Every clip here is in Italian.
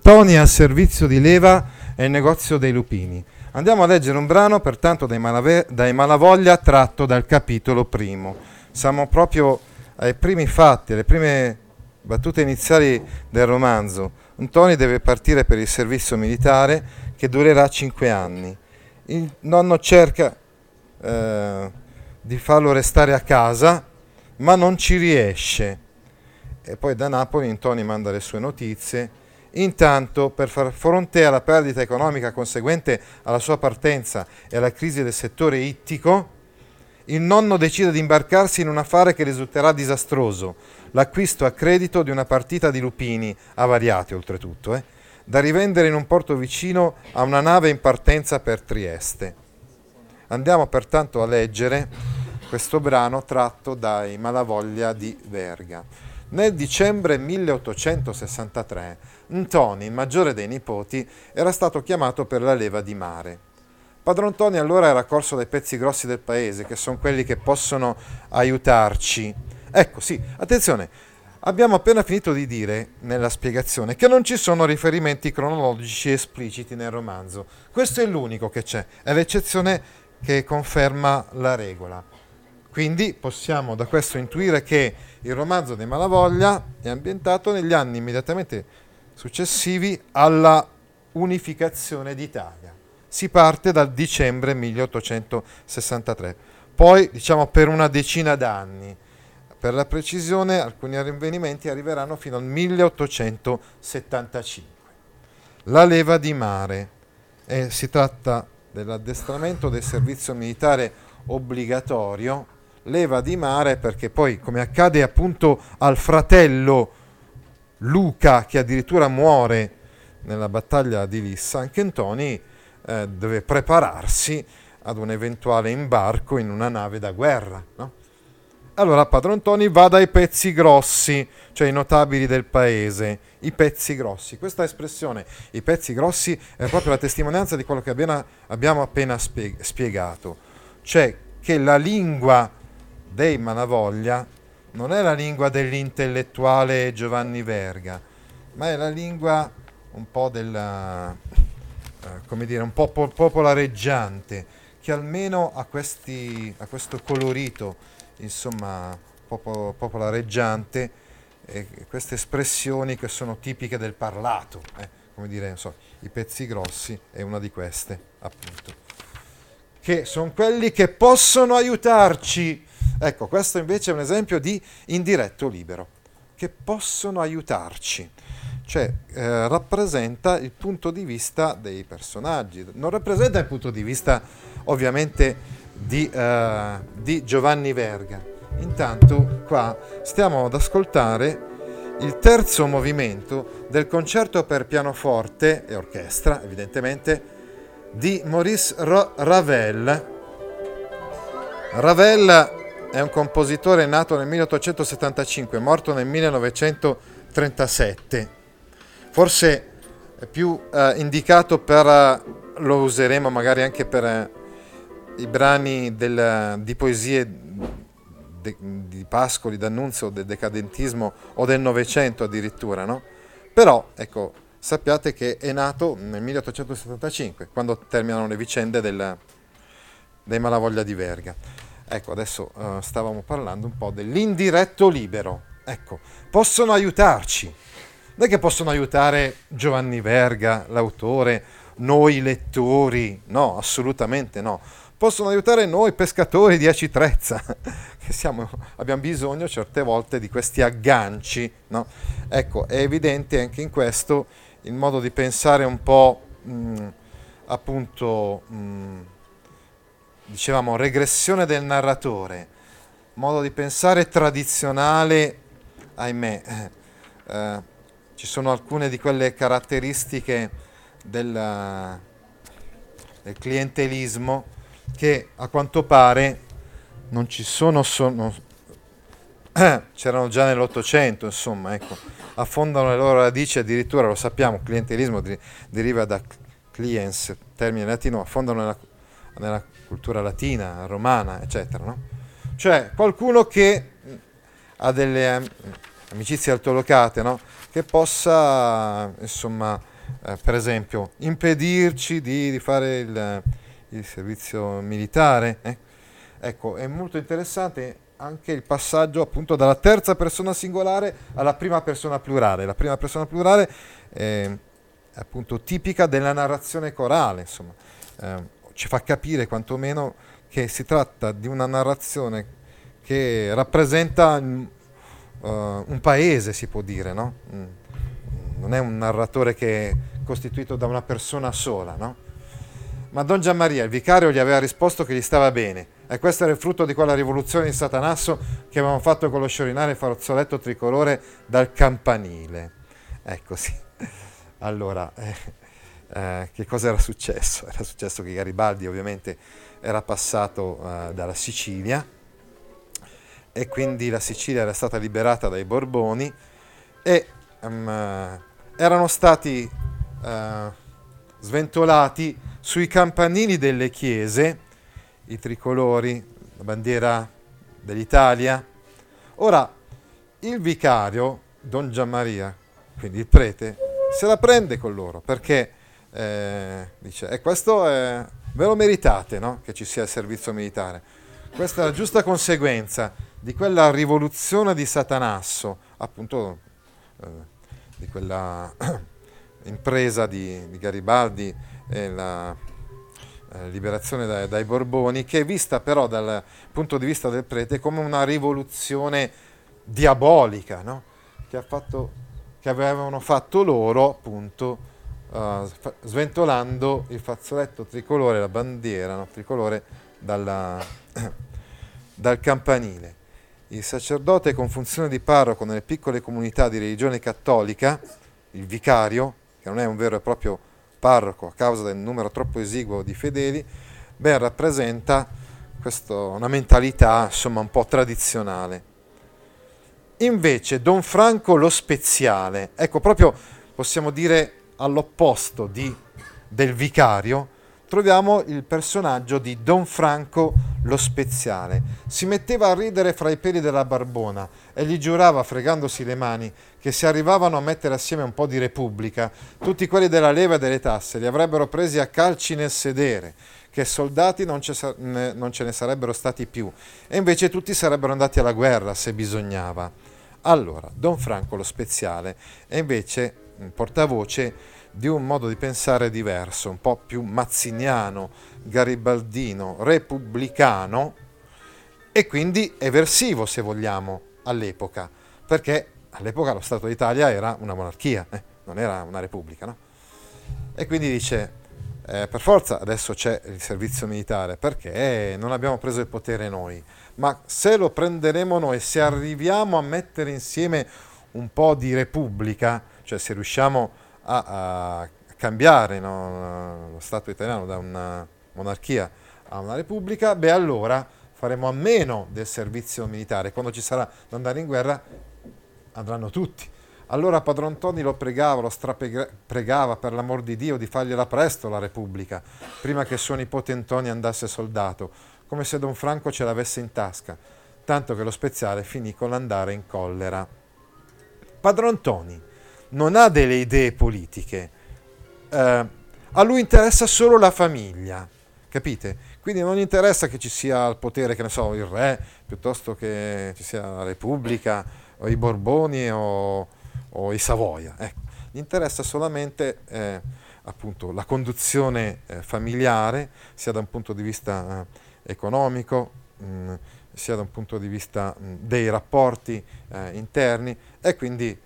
Tony a servizio di Leva e il negozio dei lupini. Andiamo a leggere un brano pertanto dai, Malave- dai Malavoglia tratto dal capitolo primo. Siamo proprio ai primi fatti, alle prime battute iniziali del romanzo. Tony deve partire per il servizio militare che durerà 5 anni. Il nonno cerca eh, di farlo restare a casa, ma non ci riesce. E poi da Napoli Tony manda le sue notizie. Intanto, per far fronte alla perdita economica conseguente alla sua partenza e alla crisi del settore ittico, il nonno decide di imbarcarsi in un affare che risulterà disastroso, l'acquisto a credito di una partita di lupini, avariati oltretutto, eh, da rivendere in un porto vicino a una nave in partenza per Trieste. Andiamo pertanto a leggere questo brano tratto dai Malavoglia di Verga. Nel dicembre 1863 Ntoni, il maggiore dei nipoti, era stato chiamato per la leva di mare. Padron Toni allora era corso dai pezzi grossi del paese, che sono quelli che possono aiutarci. Ecco, sì, attenzione, abbiamo appena finito di dire nella spiegazione che non ci sono riferimenti cronologici espliciti nel romanzo. Questo è l'unico che c'è, è l'eccezione che conferma la regola. Quindi possiamo da questo intuire che il romanzo dei Malavoglia è ambientato negli anni immediatamente successivi alla unificazione d'Italia. Si parte dal dicembre 1863, poi diciamo per una decina d'anni. Per la precisione alcuni avvenimenti arriveranno fino al 1875. La leva di mare. Eh, si tratta dell'addestramento del servizio militare obbligatorio, leva di mare perché poi, come accade appunto al fratello Luca, che addirittura muore nella battaglia di Lissa, anche Antoni eh, deve prepararsi ad un eventuale imbarco in una nave da guerra. No? Allora Padron Toni va dai pezzi grossi, cioè i notabili del paese, i pezzi grossi. Questa espressione, i pezzi grossi, è proprio la testimonianza di quello che abbiamo, appena spie- spiegato, cioè che la lingua dei Malavoglia non è la lingua dell'intellettuale Giovanni Verga, ma è la lingua un po' della, eh, come dire, un po' popolareggiante, che almeno ha, questi, ha questo colorito, insomma, popo, popolareggiante, e queste espressioni che sono tipiche del parlato, eh, come dire, so, i pezzi grossi è una di queste, appunto, che sono quelli che possono aiutarci Ecco, questo invece è un esempio di indiretto libero, che possono aiutarci, cioè eh, rappresenta il punto di vista dei personaggi, non rappresenta il punto di vista ovviamente di, eh, di Giovanni Verga. Intanto qua stiamo ad ascoltare il terzo movimento del concerto per pianoforte e orchestra, evidentemente, di Maurice Ravel. Ravel è un compositore nato nel 1875, morto nel 1937. Forse è più eh, indicato per, eh, lo useremo magari anche per eh, i brani del, di poesie de, di Pascoli, d'Annunzio, del decadentismo o del Novecento addirittura, no? Però, ecco, sappiate che è nato nel 1875, quando terminano le vicende del, dei Malavoglia di Verga. Ecco, adesso uh, stavamo parlando un po' dell'indiretto libero. Ecco, possono aiutarci. Non è che possono aiutare Giovanni Verga, l'autore, noi lettori, no, assolutamente no. Possono aiutare noi pescatori di acitrezza, che siamo, abbiamo bisogno certe volte di questi agganci, no? Ecco, è evidente anche in questo il modo di pensare un po' mh, appunto mh, dicevamo, regressione del narratore, modo di pensare tradizionale, ahimè, eh, ci ci sono alcune di quelle caratteristiche del, del clientelismo che a quanto pare non ci sono, sono c'erano già nell'Ottocento, insomma, ecco, affondano le loro radici, addirittura lo sappiamo, clientelismo deriva da cliens, termine latino, affondano nella, nella cultura latina, romana, eccetera, no? Cioè qualcuno che ha delle amicizie altolocate, no? Che possa, insomma, eh, per esempio, impedirci di, di fare il, il, servizio militare. Eh? Ecco, è molto interessante anche il passaggio appunto dalla terza persona singolare alla prima persona plurale. La prima persona plurale è appunto tipica della narrazione corale, insomma, eh, ci fa capire quantomeno che si tratta di una narrazione che rappresenta uh, un paese, si può dire, no? Mm. Non è un narratore che è costituito da una persona sola, no? Ma Don Gianmaria, il vicario, gli aveva risposto che gli stava bene. E questo era il frutto di quella rivoluzione di Satanasso che avevamo fatto con lo sciorinare fazzoletto tricolore dal campanile. Ecco sì. Allora, eh, eh, che cosa era successo? Era successo che Garibaldi ovviamente era passato eh, dalla Sicilia e quindi la Sicilia era stata liberata dai Borboni e um, erano stati uh, sventolati sui campanili delle chiese i tricolori, la bandiera dell'Italia. Ora, il vicario, Don Gianmaria, quindi il prete, se la prende con loro perché eh, dice, e questo è, ve lo meritate no? che ci sia il servizio militare. Questa è la giusta conseguenza di quella rivoluzione di Satanasso, appunto eh, di quella impresa di, di Garibaldi e la eh, liberazione dai, dai, Borboni, che è vista però dal punto di vista del prete come una rivoluzione diabolica, no? che, fatto, che, avevano fatto loro appunto uh, sventolando il fazzoletto tricolore, la bandiera no? tricolore dalla, dal campanile. Il sacerdote con funzione di parroco nelle piccole comunità di religione cattolica, il vicario, che non è un vero e proprio parroco a causa del numero troppo esiguo di fedeli, ben rappresenta questo, una mentalità insomma un po' tradizionale. Invece Don Franco lo speziale, ecco proprio possiamo dire all'opposto di, del vicario, troviamo il personaggio di Don Franco lo Speziale. Si metteva a ridere fra i peli della barbona e gli giurava, fregandosi le mani, che se arrivavano a mettere assieme un po' di repubblica, tutti quelli della leva e delle tasse li avrebbero presi a calci nel sedere, che soldati non ce, non ce ne sarebbero stati più, e invece tutti sarebbero andati alla guerra se bisognava. Allora, Don Franco lo Speziale è invece un portavoce di un modo di pensare diverso, un po' più mazziniano, garibaldino, repubblicano e quindi eversivo se vogliamo all'epoca, perché all'epoca lo Stato d'Italia era una monarchia, eh, non era una repubblica. No? E quindi dice, eh, per forza adesso c'è il servizio militare, perché non abbiamo preso il potere noi, ma se lo prenderemo noi, se arriviamo a mettere insieme un po' di repubblica, cioè se riusciamo a a, a cambiare no, lo Stato italiano da una monarchia a una repubblica, beh allora faremo a meno del servizio militare. Quando ci sarà da andare in guerra andranno tutti. Allora Padron Toni lo pregava, lo strapregava per l'amor di Dio di fargliela presto la Repubblica, prima che suo nipote Antonio andasse soldato, come se Don Franco ce l'avesse in tasca, tanto che lo speziale finì con l'andare in collera. Padron Toni, non ha delle idee politiche, eh, a lui interessa solo la famiglia, capite? Quindi non gli interessa che ci sia al potere, che ne so, il re, piuttosto che ci sia la Repubblica, o i Borboni o, o i Savoia. Ecco. Gli interessa solamente eh, appunto, la conduzione eh, familiare, sia da un punto di vista eh, economico, mh, mm, sia da un punto di vista mh, dei rapporti eh, interni e quindi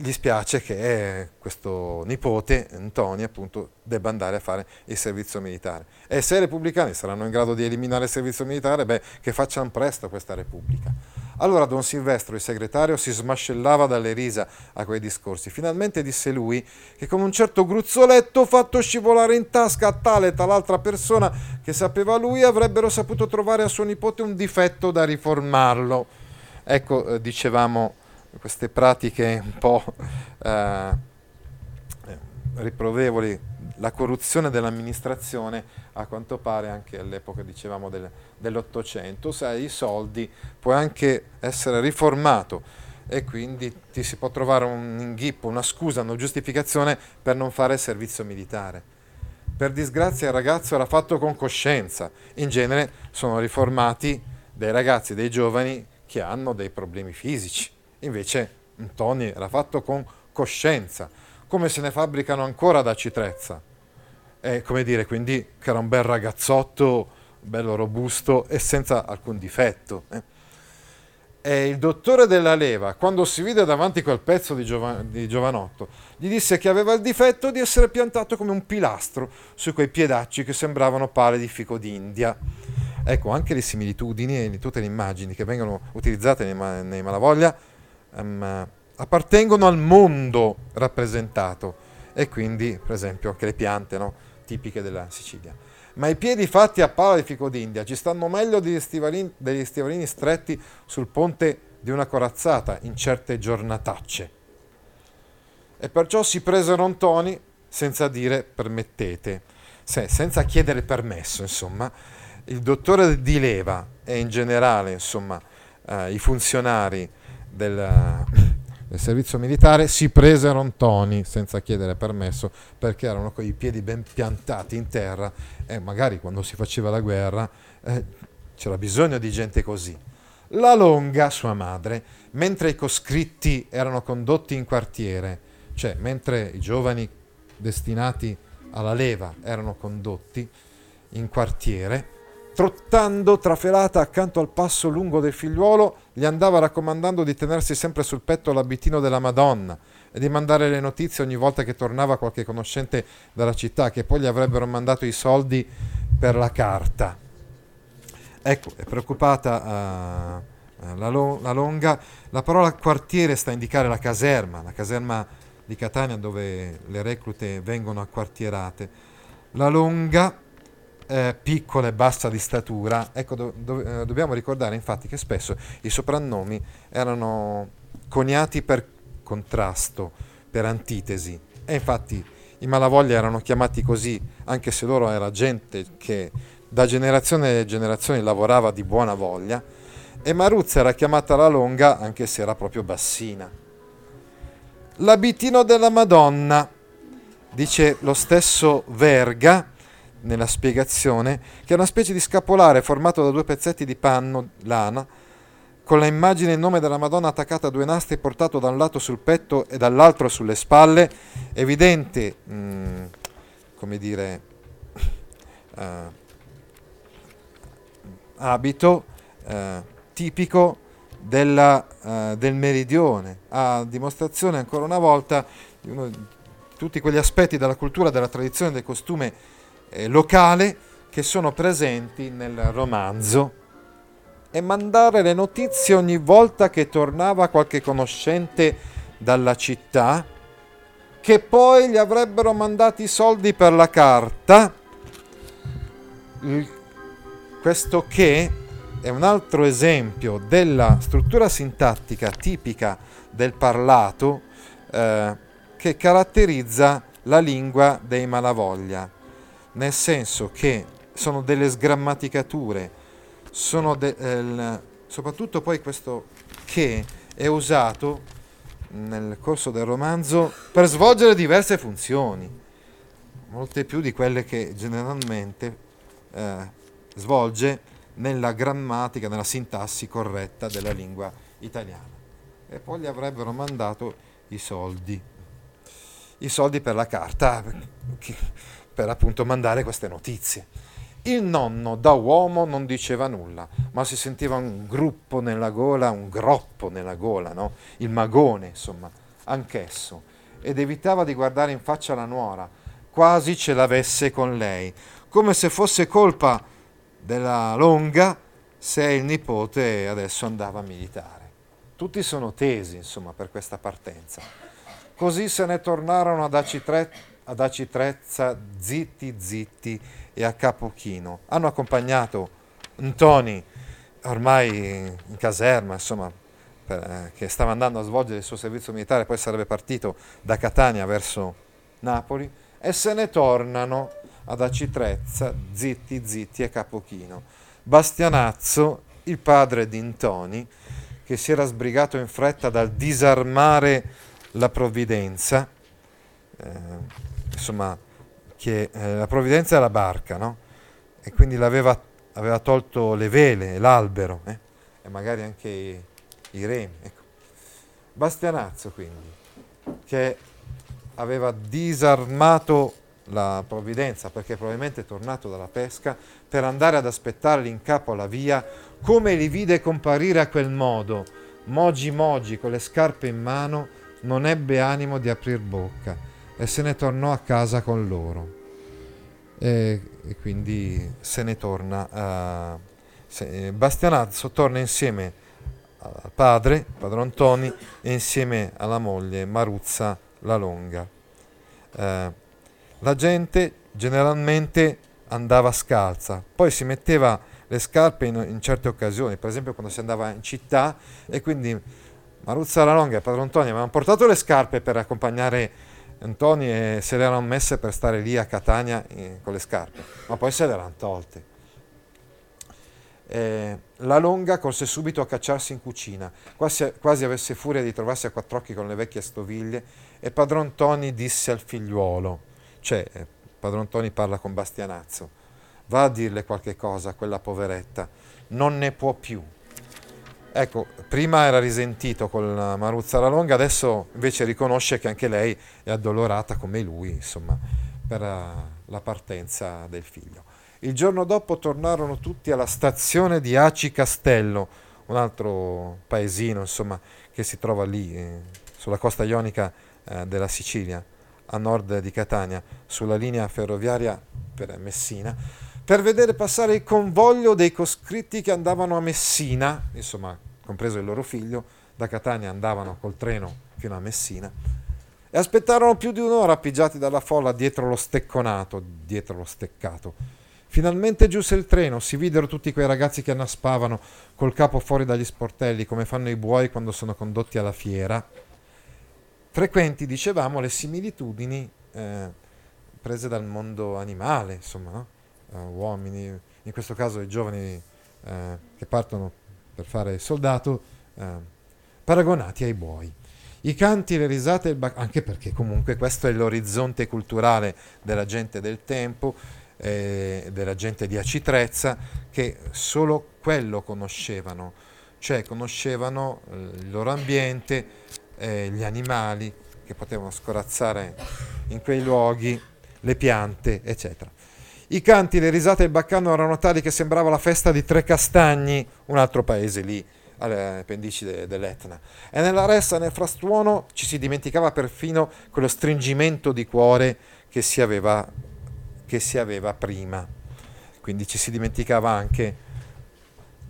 gli spiace che questo nipote, Antonio, appunto, debba andare a fare il servizio militare. E se i repubblicani saranno in grado di eliminare il servizio militare, beh, che facciano presto questa Repubblica. Allora Don Silvestro, il segretario, si smascellava dalle risa a quei discorsi. Finalmente disse lui che con un certo gruzzoletto fatto scivolare in tasca a tale e tal'altra persona che sapeva lui avrebbero saputo trovare a suo nipote un difetto da riformarlo. Ecco, eh, dicevamo, queste pratiche un po' eh, riprovevoli. La corruzione dell'amministrazione a quanto pare anche all'epoca dicevamo del, dell'Ottocento, se hai i soldi puoi anche essere riformato e quindi ti si può trovare un inghippo, una scusa, una giustificazione per non fare servizio militare. Per disgrazia il ragazzo era fatto con coscienza, in genere sono riformati dei ragazzi, dei giovani che hanno dei problemi fisici, invece Tony era fatto con coscienza, come se ne fabbricano ancora da Citrezza eh, come dire, quindi che era un bel ragazzotto, bello robusto e senza alcun difetto. Eh. E il dottore della leva, quando si vide davanti quel pezzo di, giova- di, giovanotto, gli disse che aveva il difetto di essere piantato come un pilastro su quei piedacci che sembravano pale di fico d'India. Ecco, anche le similitudini e tutte le immagini che vengono utilizzate nei, ma- nei Malavoglia um, appartengono al mondo rappresentato e quindi, per esempio, anche le piante, no? tipiche della Sicilia. Ma i piedi fatti a pala di fico d'India ci stanno meglio degli stivalini, degli stivalini stretti sul ponte di una corazzata in certe giornatacce. E perciò si presero un toni senza dire permettete, Se, senza chiedere permesso, insomma, il dottore di leva e in generale, insomma, eh, i funzionari del, del servizio militare si presero Antoni senza chiedere permesso perché erano con i piedi ben piantati in terra e magari quando si faceva la guerra eh, c'era bisogno di gente così. La Longa, sua madre, mentre i coscritti erano condotti in quartiere, cioè mentre i giovani destinati alla leva erano condotti in quartiere, trottando trafelata accanto al passo lungo del figliuolo, gli andava raccomandando di tenersi sempre sul petto l'abitino della Madonna e di mandare le notizie ogni volta che tornava qualche conoscente dalla città, che poi gli avrebbero mandato i soldi per la carta. Ecco, è preoccupata uh, la, lo- la Longa. La parola quartiere sta a indicare la caserma, la caserma di Catania dove le reclute vengono acquartierate. La Longa eh, piccola e bassa di statura, ecco, do, do, eh, dobbiamo ricordare infatti che spesso i soprannomi erano coniati per contrasto, per antitesi, e infatti i Malavoglia erano chiamati così, anche se loro era gente che da generazione in generazione lavorava di buona voglia, e Maruzza era chiamata la Longa, anche se era proprio bassina. L'abitino della Madonna, dice lo stesso Verga, nella spiegazione, che è una specie di scapolare formato da due pezzetti di panno, lana, con la immagine e il nome della Madonna attaccata a due nastri portato da un lato sul petto e dall'altro sulle spalle, evidente, mh, mm, come dire, uh, abito uh, tipico della, uh, del meridione, a dimostrazione ancora una volta di uno, tutti quegli aspetti della cultura, della tradizione, del costume eh, locale che sono presenti nel romanzo e mandare le notizie ogni volta che tornava qualche conoscente dalla città, che poi gli avrebbero mandati i soldi per la carta. questo che è un altro esempio della struttura sintattica tipica del parlato eh, che caratterizza la lingua dei malavoglia nel senso che sono delle sgrammaticature, sono de, eh, soprattutto poi questo che è usato nel corso del romanzo per svolgere diverse funzioni, molte più di quelle che generalmente eh, svolge nella grammatica, nella sintassi corretta della lingua italiana. E poi gli avrebbero mandato i soldi, i soldi per la carta per appunto mandare queste notizie. Il nonno da uomo non diceva nulla, ma si sentiva un gruppo nella gola, un groppo nella gola, no? il magone, insomma, anch'esso, ed evitava di guardare in faccia la nuora, quasi ce l'avesse con lei, come se fosse colpa della longa se il nipote adesso andava a militare. Tutti sono tesi, insomma, per questa partenza. Così se ne tornarono ad, Acitre, ad Acitrezza zitti zitti e a Capochino. Hanno accompagnato Ntoni, ormai in caserma, insomma, per, eh, che stava andando a svolgere il suo servizio militare, poi sarebbe partito da Catania verso Napoli, e se ne tornano ad Acitrezza, zitti, zitti e Capochino. Bastianazzo, il padre di Ntoni, che si era sbrigato in fretta dal disarmare la provvidenza, eh, insomma, che eh, la provvidenza è la barca, no? E quindi l'aveva, aveva tolto le vele, l'albero, eh? e magari anche i, i remi. Ecco. Bastianazzo, quindi, che aveva disarmato la provvidenza perché probabilmente è tornato dalla pesca per andare ad aspettarli in capo alla via come li vide comparire a quel modo mogi mogi con le scarpe in mano non ebbe animo di aprir bocca e se ne tornò a casa con loro. E, e quindi se ne torna uh, se, Bastianazzo torna insieme al padre padron Toni e insieme alla moglie Maruzza la Longa. Uh, la gente generalmente andava scalza, poi si metteva le scarpe in, in, certe occasioni, per esempio quando si andava in città e quindi Maruzza la Longa e Padron Antonio avevano portato le scarpe per accompagnare Antoni e se le erano messe per stare lì a Catania eh, con le scarpe, ma poi se le erano tolte. Eh, la Longa corse subito a cacciarsi in cucina, quasi, quasi avesse furia di trovarsi a quattro occhi con le vecchie stoviglie, e padron Toni disse al figliuolo, cioè eh, padron Toni parla con Bastianazzo, va a dirle qualche cosa a quella poveretta, non ne può più. Ecco, prima era risentito con la Maruzza alla Longa, adesso invece riconosce che anche lei è addolorata come lui, insomma, per eh, la partenza del figlio. Il giorno dopo tornarono tutti alla stazione di Aci Castello, un altro paesino, insomma, che si trova lì, eh, sulla costa ionica eh, della Sicilia a nord di Catania, sulla linea ferroviaria per Messina, per vedere passare il convoglio dei coscritti che andavano a Messina, insomma, compreso il loro figlio, da Catania andavano col treno fino a Messina, e aspettarono più di un'ora appiggiati dalla folla dietro lo stecconato, dietro lo steccato. Finalmente giunse il treno, si videro tutti quei ragazzi che annaspavano col capo fuori dagli sportelli, come fanno i buoi quando sono condotti alla fiera frequenti, dicevamo, le similitudini eh, prese dal mondo animale, insomma, no? Uh, uomini, in questo caso i giovani uh, che partono per fare il soldato, uh, paragonati ai buoi. I canti, le risate, bac- anche perché comunque questo è l'orizzonte culturale della gente del tempo, eh, della gente di Acitrezza, che solo quello conoscevano, cioè conoscevano il loro ambiente, eh, gli animali che potevano scorazzare in quei luoghi, le piante, eccetera. I canti, le risate e il baccano erano tali che sembrava la festa di Tre Castagni, un altro paese lì, alle pendici de, dell'Etna. E nella ressa, nel frastuono, ci si dimenticava perfino quello stringimento di cuore che si aveva, che si aveva prima. Quindi ci si dimenticava anche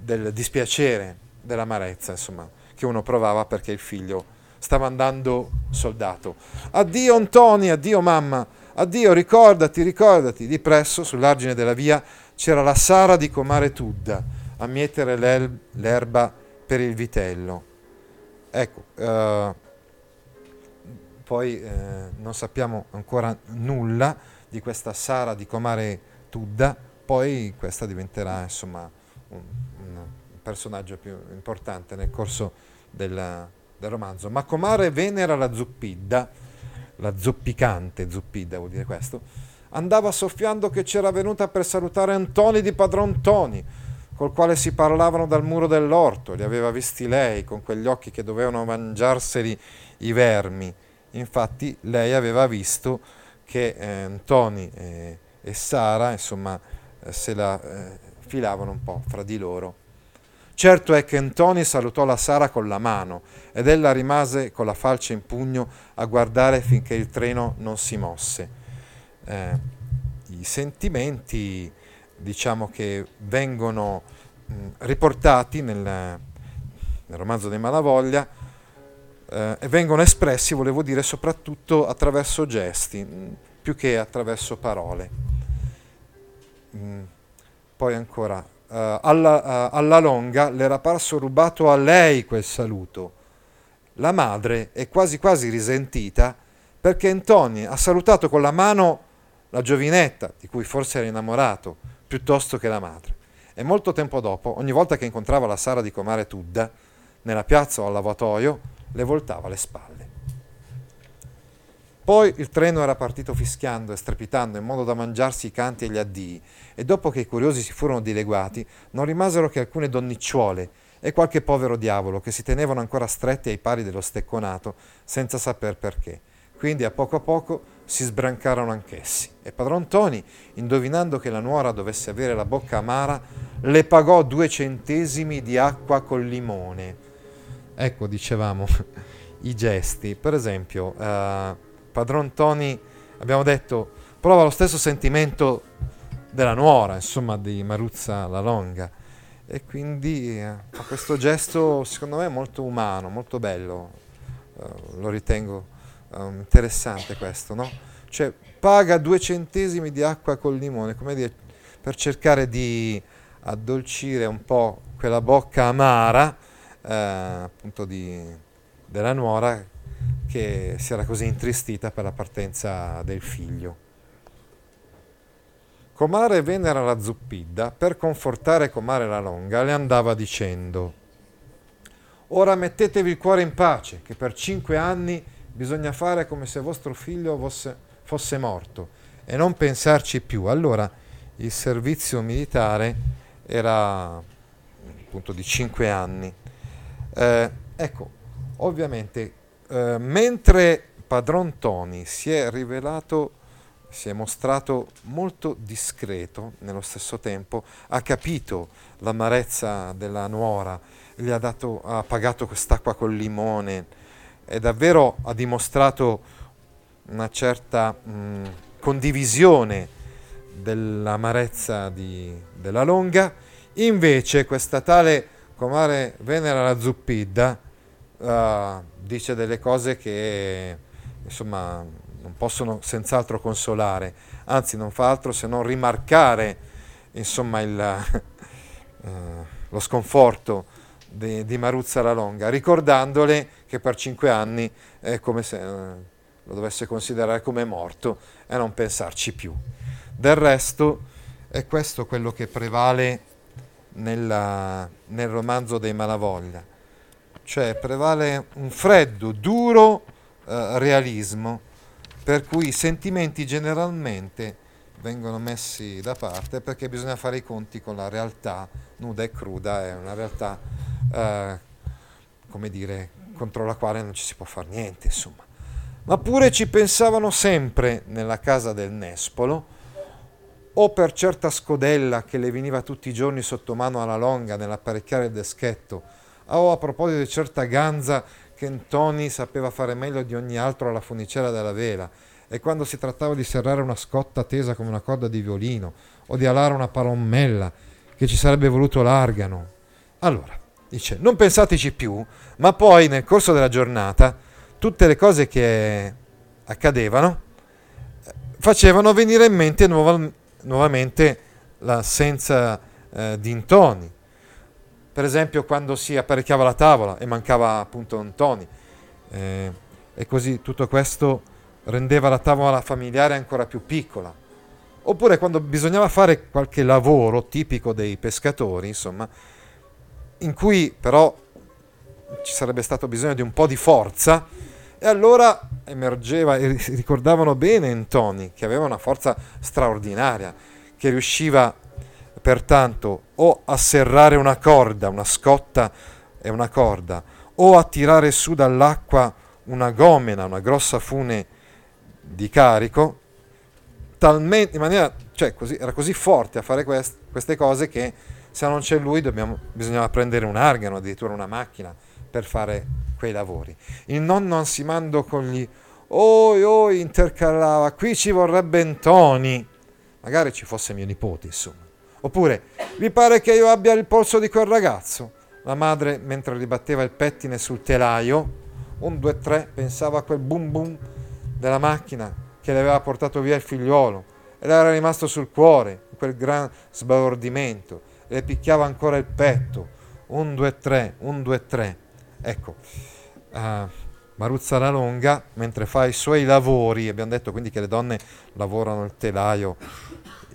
del dispiacere, dell'amarezza, insomma, che uno provava perché il figlio stava andando soldato. Addio Antoni, addio mamma, addio, ricordati, ricordati. Di presso, sull'argine della via, c'era la Sara di Comare Tudda a mietere l'erba per il vitello. Ecco, uh, poi eh, non sappiamo ancora nulla di questa Sara di Comare Tudda, poi questa diventerà insomma un, un personaggio più importante nel corso della, del romanzo. Ma Comare venera la zuppidda, la zoppicante zuppidda vuol dire questo, andava soffiando che c'era venuta per salutare Antoni di Padron Toni, col quale si parlavano dal muro dell'orto, li aveva visti lei con quegli occhi che dovevano mangiarseli i vermi. Infatti lei aveva visto che eh, Antoni e, e, Sara, insomma, eh, se la eh, filavano un po' fra di loro Certo è che Antoni salutò la Sara con la mano ed ella rimase con la falce in pugno a guardare finché il treno non si mosse. Eh, I sentimenti, diciamo che vengono mh, riportati nel, nel, romanzo dei Malavoglia eh, e vengono espressi, volevo dire, soprattutto attraverso gesti, mh, più che attraverso parole. Mh, poi ancora, alla, uh, alla longa le era parso rubato a lei quel saluto. La madre è quasi quasi risentita perché Antoni ha salutato con la mano la giovinetta, di cui forse era innamorato, piuttosto che la madre. E molto tempo dopo, ogni volta che incontrava la Sara di Comare Tudda, nella piazza o al lavatoio, le voltava le spalle. Poi il treno era partito fischiando e strepitando in modo da mangiarsi i canti e gli addii, e dopo che i curiosi si furono dileguati, non rimasero che alcune donnicciuole e qualche povero diavolo che si tenevano ancora stretti ai pari dello stecconato, senza saper perché. Quindi a poco a poco si sbrancarono anch'essi. E padron Toni, indovinando che la nuora dovesse avere la bocca amara, le pagò due centesimi di acqua col limone. Ecco, dicevamo, i gesti. Per esempio, uh, padron Toni, abbiamo detto, prova lo stesso sentimento della nuora, insomma, di Maruzza la Longa. E quindi eh, fa questo gesto, secondo me, molto umano, molto bello. Uh, lo ritengo um, interessante questo, no? Cioè, paga due centesimi di acqua col limone, come dire, per cercare di addolcire un po' quella bocca amara, eh, appunto, di, della nuora che si era così intristita per la partenza del figlio. Comare Venera la Zuppidda, per confortare Comare la Longa, le andava dicendo Ora mettetevi il cuore in pace, che per cinque anni bisogna fare come se vostro figlio fosse, fosse morto e non pensarci più. Allora il servizio militare era appunto di cinque anni. Eh, ecco, ovviamente eh, mentre padron Tony si è rivelato, si è mostrato molto discreto nello stesso tempo, ha capito l'amarezza della nuora, gli ha, dato, ha pagato quest'acqua col limone e davvero ha dimostrato una certa mh, condivisione dell'amarezza di, della longa, invece questa tale comare Venera la Zuppidda uh, dice delle cose che insomma non possono senz'altro consolare, anzi non fa altro se non rimarcare insomma il, uh, lo sconforto di, di, Maruzza la Longa, ricordandole che per cinque anni è come se uh, lo dovesse considerare come morto e non pensarci più. Del resto è questo quello che prevale nella, nel romanzo dei Malavoglia cioè prevale un freddo, duro eh, realismo, per cui i sentimenti generalmente vengono messi da parte perché bisogna fare i conti con la realtà nuda e cruda, è una realtà, eh, come dire, contro la quale non ci si può fare niente, insomma. Ma pure ci pensavano sempre nella casa del Nespolo, o per certa scodella che le veniva tutti i giorni sotto mano alla longa nell'apparecchiare il deschetto, Oh, a proposito di certa ganza che Ntoni sapeva fare meglio di ogni altro alla funicella della vela, e quando si trattava di serrare una scotta tesa come una corda di violino, o di alare una palommella, che ci sarebbe voluto l'argano. Allora, dice, non pensateci più, ma poi nel corso della giornata tutte le cose che accadevano eh, facevano venire in mente nuova, nuovamente l'assenza eh, di Ntoni per esempio quando si apparecchiava la tavola e mancava appunto Antoni. Eh, e così tutto questo rendeva la tavola familiare ancora più piccola. Oppure quando bisognava fare qualche lavoro tipico dei pescatori, insomma, in cui però ci sarebbe stato bisogno di un po' di forza, e allora emergeva e ricordavano bene Antoni, che aveva una forza straordinaria, che riusciva pertanto o a serrare una corda, una scotta e una corda, o a tirare su dall'acqua una gomena, una grossa fune di carico, talmente, in maniera, cioè così, era così forte a fare quest, queste cose che se non c'è lui dobbiamo, bisognava prendere un argano, addirittura una macchina per fare quei lavori. Il nonno ansimando con gli oi oi intercalava, qui ci vorrebbe Ntoni, magari ci fosse mio nipote insomma Oppure, vi pare che io abbia il polso di quel ragazzo? La madre, mentre ribatteva il pettine sul telaio, un, due, tre, pensava a quel boom boom della macchina che le aveva portato via il figliuolo e le era rimasto sul cuore, quel gran sbalordimento, le picchiava ancora il petto. Un, due, tre, un, due, tre. Ecco, uh, Maruzza la Longa, mentre fa i suoi lavori, abbiamo detto quindi che le donne lavorano il telaio,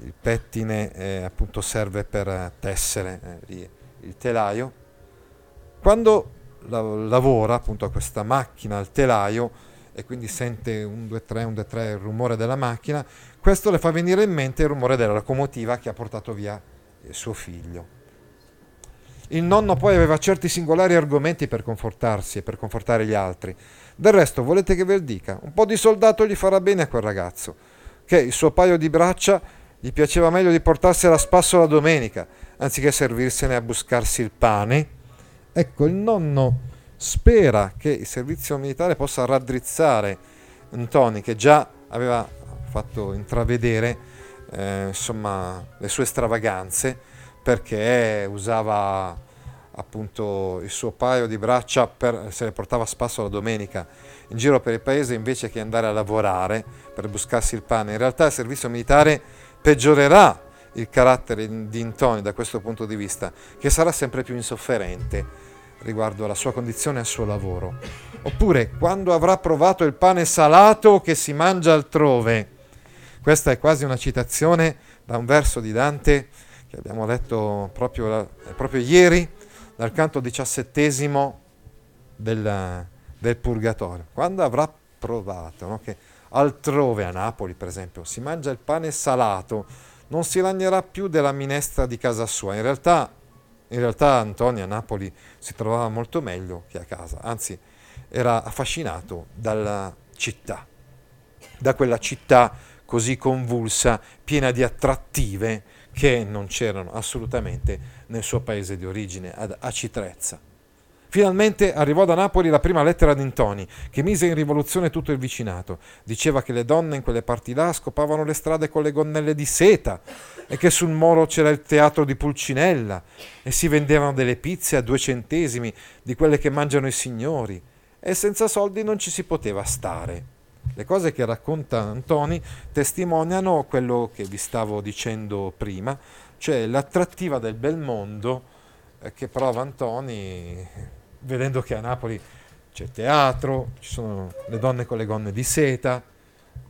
il pettine eh, appunto serve per tessere eh, il telaio, quando la, lavora appunto a questa macchina al telaio e quindi sente un 2-3, un 2-3 il rumore della macchina, questo le fa venire in mente il rumore della locomotiva che ha portato via il suo figlio. Il nonno poi aveva certi singolari argomenti per confortarsi e per confortare gli altri. Del resto, volete che ve lo dica? Un po' di soldato gli farà bene a quel ragazzo, che il suo paio di braccia gli piaceva meglio di portarsela a spasso la domenica, anziché servirsene a buscarsi il pane. Ecco, il nonno spera che il servizio militare possa raddrizzare Antoni, che già aveva fatto intravedere eh, insomma, le sue stravaganze, perché usava appunto il suo paio di braccia per, se le portava a spasso la domenica in giro per il paese invece che andare a lavorare per buscarsi il pane. In realtà il servizio militare peggiorerà il carattere di Intoni da questo punto di vista, che sarà sempre più insofferente riguardo alla sua condizione e al suo lavoro. Oppure quando avrà provato il pane salato che si mangia altrove. Questa è quasi una citazione da un verso di Dante che abbiamo letto proprio, proprio ieri, dal canto diciassettesimo del, del Purgatorio. Quando avrà provato no? che altrove a Napoli, per esempio, si mangia il pane salato, non si lagnerà più della minestra di casa sua. In realtà, in realtà Antonio a Napoli si trovava molto meglio che a casa, anzi era affascinato dalla città, da quella città così convulsa, piena di attrattive che non c'erano assolutamente nel suo paese di origine, a Citrezza. Finalmente arrivò da Napoli la prima lettera di Intoni, che mise in rivoluzione tutto il vicinato. Diceva che le donne in quelle parti là scopavano le strade con le gonnelle di seta e che sul Moro c'era il teatro di Pulcinella e si vendevano delle pizze a due centesimi di quelle che mangiano i signori e senza soldi non ci si poteva stare. Le cose che racconta Antoni testimoniano quello che vi stavo dicendo prima, cioè l'attrattiva del bel mondo eh, che prova Antoni vedendo che a Napoli c'è teatro, ci sono le donne con le gonne di seta,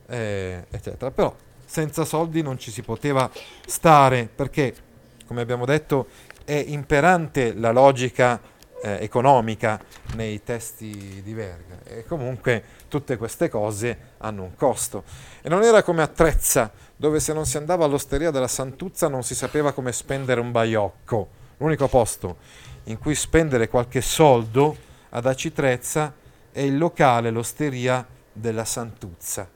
eh, eccetera. Però senza soldi non ci si poteva stare perché, come abbiamo detto, è imperante la logica eh, economica nei testi di Verga e comunque tutte queste cose hanno un costo. E non era come a Trezza, dove se non si andava all'osteria della Santuzza non si sapeva come spendere un baiocco, l'unico posto in cui spendere qualche soldo ad Acitrezza è il locale, l'osteria della Santuzza.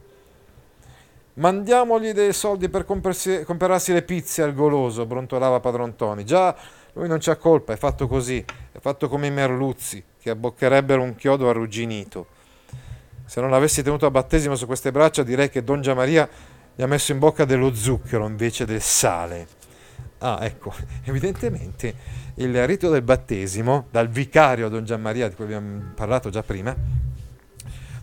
Mandiamogli dei soldi per comprarsi le pizze al goloso, brontolava padron Toni. Già, lui non c'ha colpa, è fatto così, è fatto come i merluzzi, che abboccherebbero un chiodo arrugginito. Se non l'avessi tenuto a battesimo su queste braccia, direi che Don Giamaria gli ha messo in bocca dello zucchero invece del sale. Ah, ecco, evidentemente il rito del battesimo, dal vicario Don Gianmaria, di cui abbiamo parlato già prima,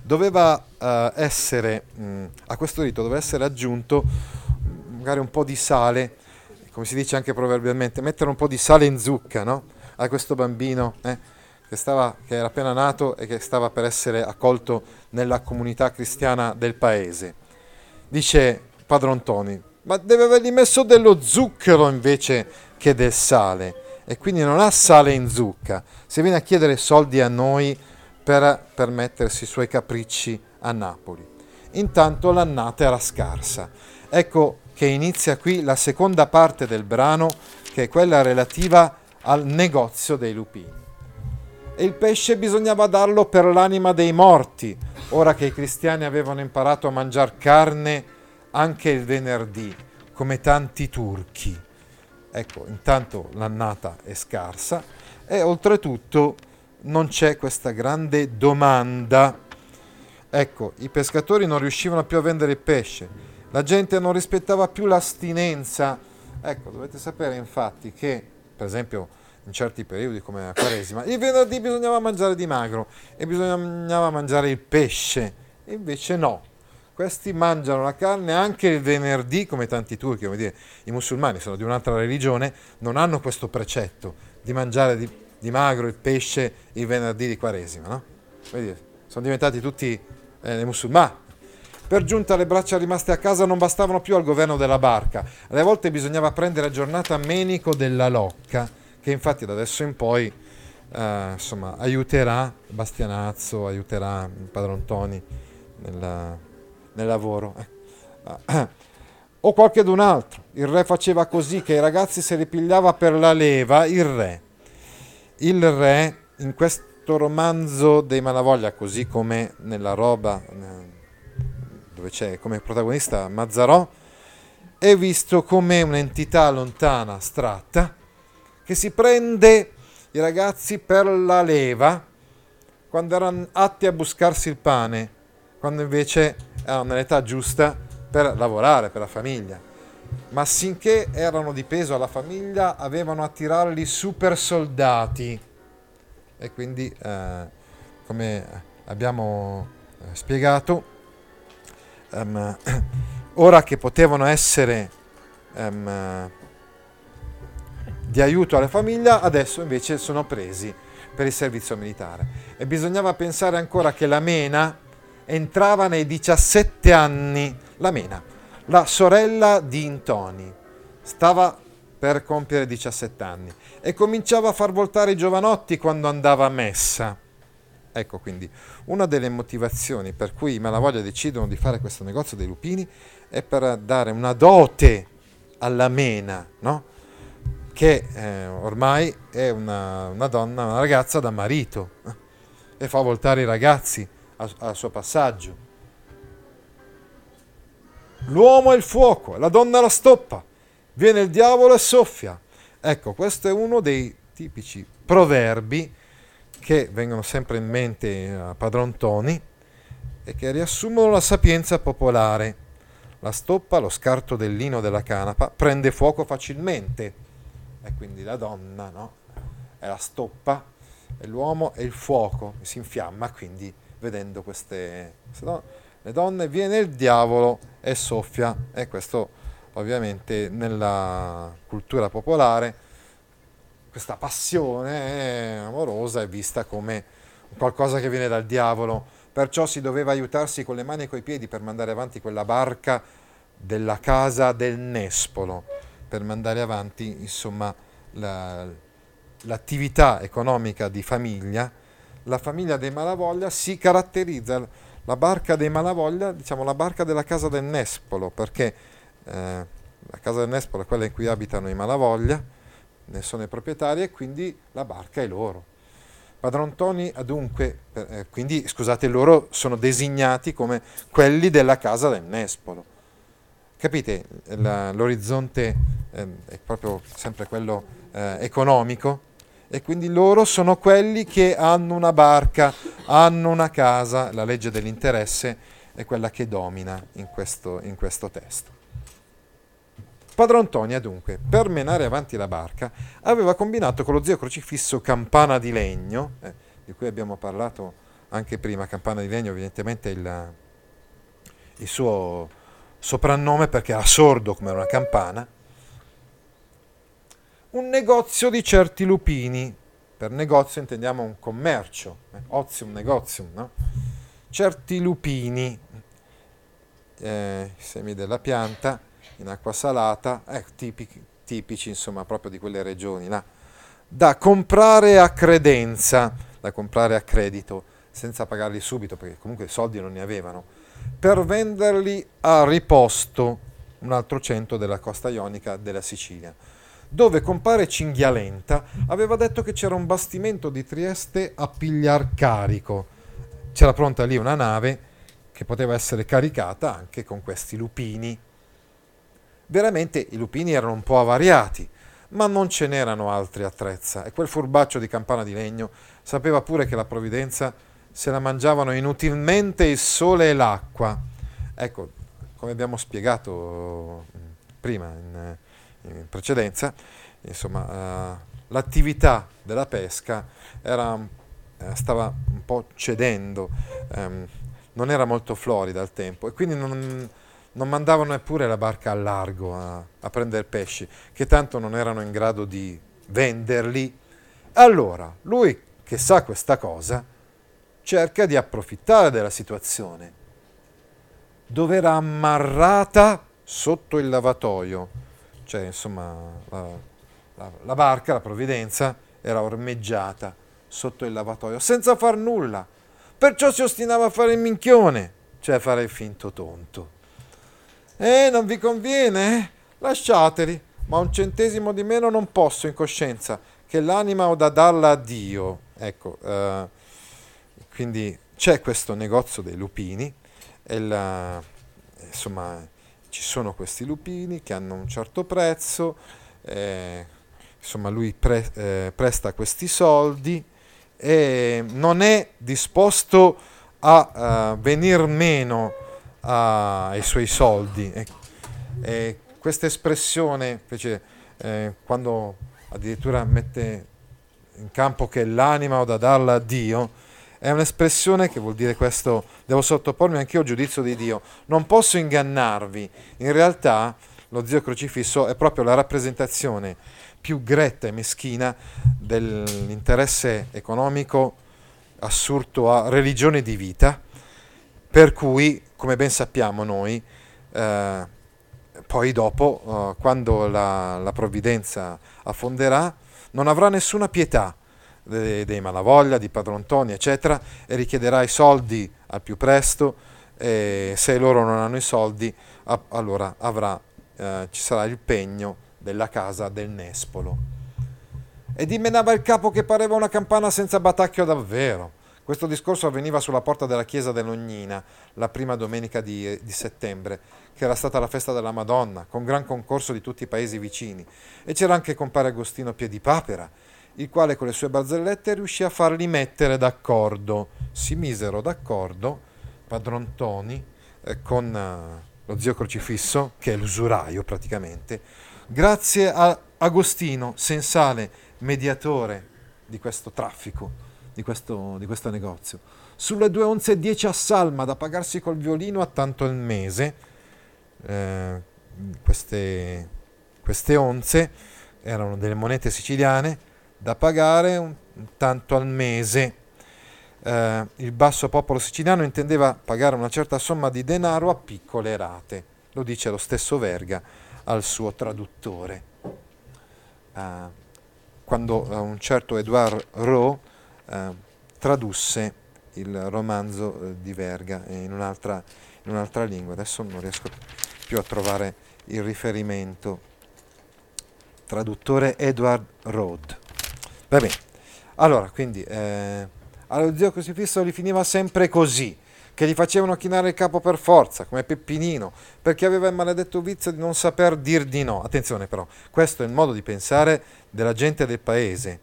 doveva uh, essere, mh, a questo rito doveva essere aggiunto magari un po' di sale, come si dice anche proverbialmente, mettere un po' di sale in zucca no? a questo bambino eh, che, stava, che era appena nato e che stava per essere accolto nella comunità cristiana del paese. Dice Padron Toni, ma deve avergli messo dello zucchero invece che del sale e quindi non ha sale in zucca. Se viene a chiedere soldi a noi per permettersi i suoi capricci a Napoli. Intanto l'annata era scarsa. Ecco che inizia qui la seconda parte del brano, che è quella relativa al negozio dei lupini. E il pesce bisognava darlo per l'anima dei morti, ora che i cristiani avevano imparato a mangiare carne anche il venerdì, come tanti turchi. Ecco, intanto l'annata è scarsa e oltretutto non c'è questa grande domanda. Ecco, i pescatori non riuscivano più a vendere il pesce, la gente non rispettava più l'astinenza Ecco, dovete sapere infatti che, per esempio, in certi periodi come la Quaresima, il venerdì bisognava mangiare di magro e bisognava mangiare il pesce, invece no. Questi mangiano la carne anche il venerdì, come tanti turchi, come dire, i musulmani sono di un'altra religione, non hanno questo precetto di mangiare di, di magro il pesce il venerdì di Quaresima, no? Dire, sono diventati tutti eh, musulmani. Per giunta le braccia rimaste a casa non bastavano più al governo della barca, alle volte bisognava prendere a giornata Menico della Locca, che infatti da adesso in poi eh, insomma, aiuterà Bastianazzo, aiuterà Padron Toni nel, nel lavoro. Eh. O qualchedun altro. Il re faceva così che i ragazzi se li pigliava per la leva, il re. Il re in questo romanzo dei Malavoglia, così come nella roba eh, dove c'è come protagonista Mazzarò, è visto come un'entità lontana, astratta, che si prende i ragazzi per la leva quando erano atti a buscarsi il pane, quando invece erano nell'età giusta per lavorare per la famiglia. Ma sinché erano di peso alla famiglia, avevano a tirarli super soldati. E quindi, eh, come abbiamo eh, spiegato, um, ora che potevano essere um, di aiuto alla famiglia, adesso invece sono presi per il servizio militare. E bisognava pensare ancora che la Mena entrava nei 17 anni, la Mena, la sorella di Intoni, stava per compiere 17 anni e cominciava a far voltare i giovanotti quando andava a messa. Ecco quindi una delle motivazioni per cui i Malavoglia decidono di fare questo negozio dei lupini è per dare una dote alla Mena, no? che eh, ormai è una, una, donna, una ragazza da marito eh? e fa voltare i ragazzi al suo passaggio. L'uomo è il fuoco, la donna la stoppa, viene il diavolo e soffia. Ecco, questo è uno dei tipici proverbi che vengono sempre in mente a Padron Toni e che riassumono la sapienza popolare. La stoppa, lo scarto del lino della canapa, prende fuoco facilmente e quindi la donna no? è la stoppa e l'uomo è il fuoco, si infiamma quindi vedendo queste, le donne viene il diavolo e soffia e questo ovviamente nella cultura popolare questa passione amorosa è vista come qualcosa che viene dal diavolo, perciò si doveva aiutarsi con le mani e coi piedi per mandare avanti quella barca della casa del Nespolo, per mandare avanti insomma la, l'attività economica di famiglia. La famiglia dei Malavoglia si caratterizza, la barca dei Malavoglia, diciamo la barca della casa del Nespolo, perché eh, la casa del Nespolo è quella in cui abitano i Malavoglia, ne sono i proprietari e quindi la barca è loro. Padron Toni dunque, eh, quindi scusate, loro sono designati come quelli della casa del Nespolo. Capite, la, l'orizzonte eh, è proprio sempre quello eh, economico e quindi loro sono quelli che hanno una barca, hanno una casa, la legge dell'interesse è quella che domina in questo, in questo testo. Padron Antonia, dunque, per menare avanti la barca, aveva combinato con lo zio crocifisso Campana di Legno, eh, di cui abbiamo parlato anche prima, Campana di Legno evidentemente il, il suo soprannome perché era sordo come una campana, un negozio di certi lupini. Per negozio intendiamo un commercio, eh, ozium negozium, no? Certi lupini, eh, semi della pianta, in acqua salata, eh, tipici, tipici insomma proprio di quelle regioni là, da comprare a credenza, da comprare a credito, senza pagarli subito perché comunque soldi non ne avevano, per venderli a riposto, un altro centro della costa ionica della Sicilia, dove compare Cinghialenta aveva detto che c'era un bastimento di Trieste a pigliar carico. C'era pronta lì una nave che poteva essere caricata anche con questi lupini Veramente i lupini erano un po' avariati, ma non ce n'erano altri attrezza e quel furbaccio di campana di legno sapeva pure che la provvidenza se la mangiavano inutilmente il sole e l'acqua. Ecco, come abbiamo spiegato mm, prima in, in precedenza, insomma, uh, l'attività della pesca era, uh, stava un po' cedendo, um, non era molto florida al tempo e quindi non, non mandavano neppure la barca al largo a, a prendere pesci, che tanto non erano in grado di venderli. Allora, lui che sa questa cosa, cerca di approfittare della situazione, dove era ammarrata sotto il lavatoio, cioè insomma la, la, la barca, la provvidenza, era ormeggiata sotto il lavatoio senza far nulla. Perciò si ostinava a fare il minchione, cioè a fare il finto tonto. Eh, non vi conviene? Eh? Lasciateli, ma un centesimo di meno non posso in coscienza, che l'anima ho da darla a Dio. Ecco, eh, quindi c'è questo negozio dei lupini e la, insomma ci sono questi lupini che hanno un certo prezzo, eh, insomma lui pre, eh, presta questi soldi e non è disposto a uh, venir meno ai suoi soldi. E, e questa espressione, invece, eh, quando addirittura mette in campo che l'anima ho da darla a Dio, è un'espressione che vuol dire questo, devo sottopormi anch'io al giudizio di Dio, non posso ingannarvi, in realtà lo zio crocifisso è proprio la rappresentazione più gretta e meschina dell'interesse economico assurdo a religione di vita, per cui, come ben sappiamo noi, eh, poi dopo, eh, quando la, la provvidenza affonderà, non avrà nessuna pietà dei, dei Malavoglia, di Padron Toni, eccetera, e richiederà i soldi al più presto. E se loro non hanno i soldi, a, allora avrà, eh, ci sarà il pegno della casa del Nespolo. E dimenava il capo che pareva una campana senza batacchio davvero. Questo discorso avveniva sulla porta della chiesa dell'Ognina, la prima domenica di, di, settembre, che era stata la festa della Madonna, con gran concorso di tutti i paesi vicini. E c'era anche compare Agostino Piedipapera, il quale con le sue barzellette riuscì a farli mettere d'accordo. Si misero d'accordo padron Toni eh, con uh, lo zio Crocifisso, che è l'usuraio praticamente, grazie a Agostino, sensale mediatore di questo traffico, di questo, di questo negozio. Sulle due onze e dieci a salma da pagarsi col violino a tanto al mese, eh, queste, queste onze erano delle monete siciliane, da pagare un, tanto al mese. Eh, il basso popolo siciliano intendeva pagare una certa somma di denaro a piccole rate, lo dice lo stesso Verga al suo traduttore. Eh, quando eh, un certo Edouard Rowe eh, tradusse il romanzo eh, di Verga in un'altra, in un'altra lingua, adesso non riesco più a trovare il riferimento. Traduttore Edward Rode. Va bene. Allora, quindi, eh, allo zio crocifisso gli finiva sempre così, che gli facevano chinare il capo per forza, come Peppinino, perché aveva il maledetto vizio di non saper dir di no. Attenzione però, questo è il modo di pensare della gente del paese.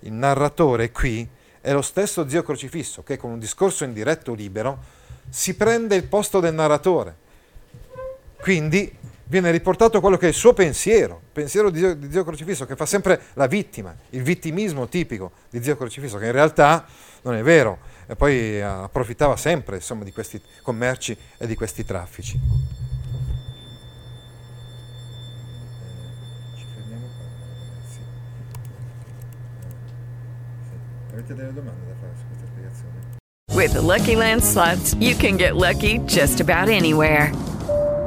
Il narratore qui è lo stesso zio crocifisso che con un discorso indiretto libero si prende il posto del narratore. Quindi viene riportato quello che è il suo pensiero, il pensiero di Dio, di Dio, Crocifisso, che fa sempre la vittima, il vittimismo tipico di Dio Crocifisso, che in realtà non è vero, e poi approfittava sempre insomma, di questi commerci e di questi traffici. Ci fermiamo qua. Avete delle domande da fare su questa spiegazione? With the Lucky Land slots, you can get lucky just about anywhere.